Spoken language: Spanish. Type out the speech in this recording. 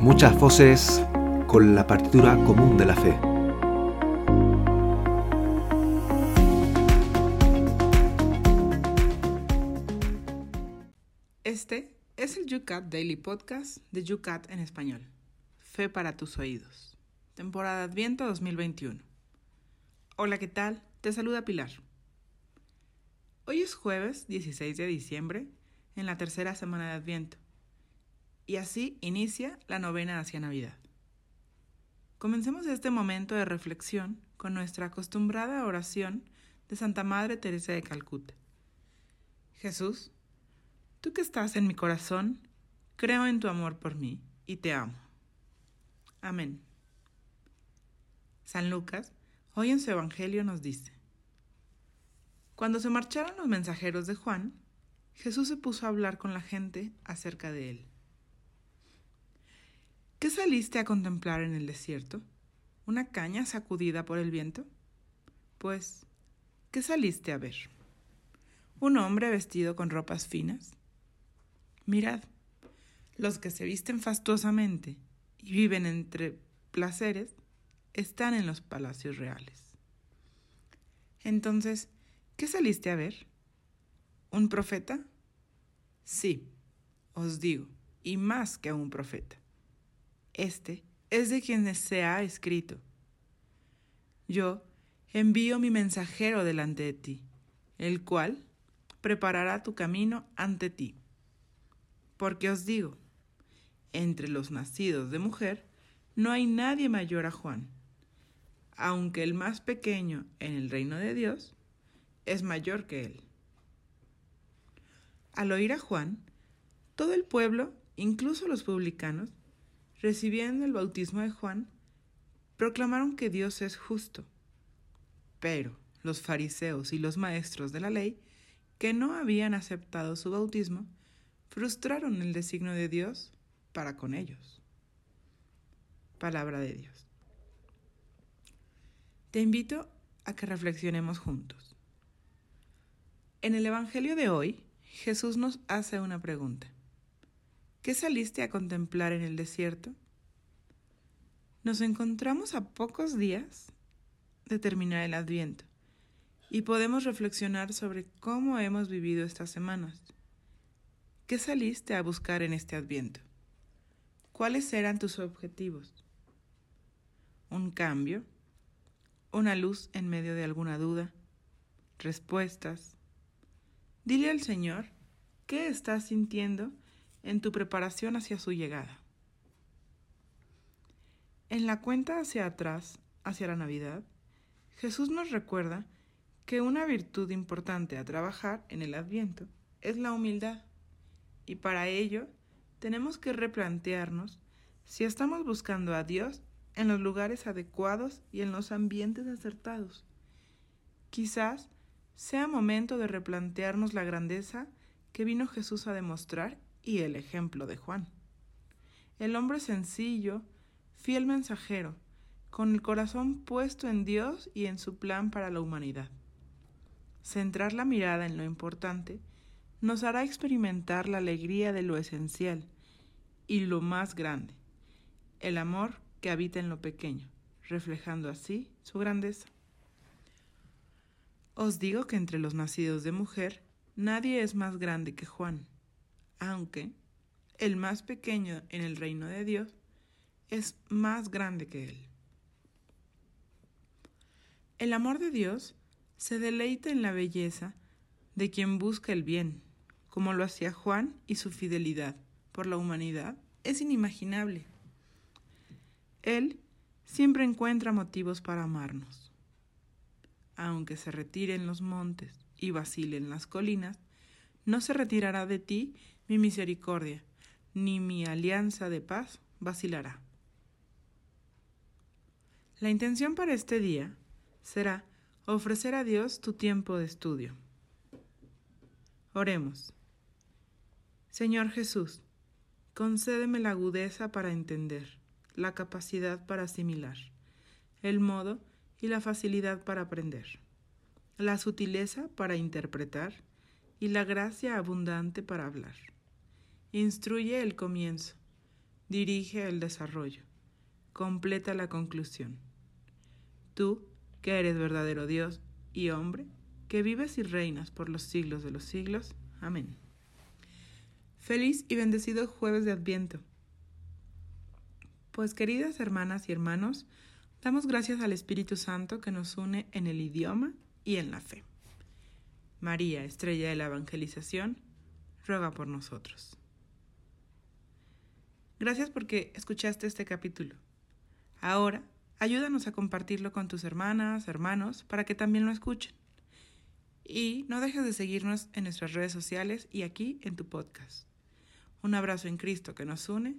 Muchas voces con la partitura común de la fe. Este es el YouCat Daily Podcast de YouCat en español. Fe para tus oídos. Temporada Adviento 2021. Hola, ¿qué tal? Te saluda Pilar. Hoy es jueves 16 de diciembre, en la tercera semana de Adviento. Y así inicia la novena hacia Navidad. Comencemos este momento de reflexión con nuestra acostumbrada oración de Santa Madre Teresa de Calcuta. Jesús, tú que estás en mi corazón, creo en tu amor por mí y te amo. Amén. San Lucas, hoy en su Evangelio nos dice, Cuando se marcharon los mensajeros de Juan, Jesús se puso a hablar con la gente acerca de él. ¿Qué saliste a contemplar en el desierto? ¿Una caña sacudida por el viento? Pues, ¿qué saliste a ver? ¿Un hombre vestido con ropas finas? Mirad, los que se visten fastuosamente y viven entre placeres están en los palacios reales. Entonces, ¿qué saliste a ver? ¿Un profeta? Sí, os digo, y más que un profeta. Este es de quienes se ha escrito. Yo envío mi mensajero delante de ti, el cual preparará tu camino ante ti. Porque os digo, entre los nacidos de mujer, no hay nadie mayor a Juan, aunque el más pequeño en el reino de Dios es mayor que él. Al oír a Juan, todo el pueblo, incluso los publicanos, recibiendo el bautismo de Juan, proclamaron que Dios es justo. Pero los fariseos y los maestros de la ley, que no habían aceptado su bautismo, frustraron el designio de Dios para con ellos. Palabra de Dios. Te invito a que reflexionemos juntos. En el Evangelio de hoy, Jesús nos hace una pregunta. ¿Qué saliste a contemplar en el desierto? Nos encontramos a pocos días de terminar el adviento y podemos reflexionar sobre cómo hemos vivido estas semanas. ¿Qué saliste a buscar en este adviento? ¿Cuáles eran tus objetivos? ¿Un cambio? ¿Una luz en medio de alguna duda? ¿Respuestas? Dile al Señor qué estás sintiendo en tu preparación hacia su llegada. En la cuenta hacia atrás, hacia la Navidad, Jesús nos recuerda que una virtud importante a trabajar en el Adviento es la humildad, y para ello tenemos que replantearnos si estamos buscando a Dios en los lugares adecuados y en los ambientes acertados. Quizás sea momento de replantearnos la grandeza que vino Jesús a demostrar y el ejemplo de Juan. El hombre sencillo, fiel mensajero, con el corazón puesto en Dios y en su plan para la humanidad. Centrar la mirada en lo importante nos hará experimentar la alegría de lo esencial y lo más grande, el amor que habita en lo pequeño, reflejando así su grandeza. Os digo que entre los nacidos de mujer nadie es más grande que Juan aunque el más pequeño en el reino de Dios es más grande que él. El amor de Dios se deleita en la belleza de quien busca el bien, como lo hacía Juan y su fidelidad por la humanidad es inimaginable. Él siempre encuentra motivos para amarnos. Aunque se retire en los montes y vacile en las colinas, no se retirará de ti mi misericordia, ni mi alianza de paz vacilará. La intención para este día será ofrecer a Dios tu tiempo de estudio. Oremos. Señor Jesús, concédeme la agudeza para entender, la capacidad para asimilar, el modo y la facilidad para aprender, la sutileza para interpretar y la gracia abundante para hablar. Instruye el comienzo, dirige el desarrollo, completa la conclusión. Tú, que eres verdadero Dios y hombre, que vives y reinas por los siglos de los siglos. Amén. Feliz y bendecido jueves de Adviento. Pues queridas hermanas y hermanos, damos gracias al Espíritu Santo que nos une en el idioma y en la fe. María, estrella de la evangelización, ruega por nosotros. Gracias porque escuchaste este capítulo. Ahora, ayúdanos a compartirlo con tus hermanas, hermanos, para que también lo escuchen. Y no dejes de seguirnos en nuestras redes sociales y aquí en tu podcast. Un abrazo en Cristo que nos une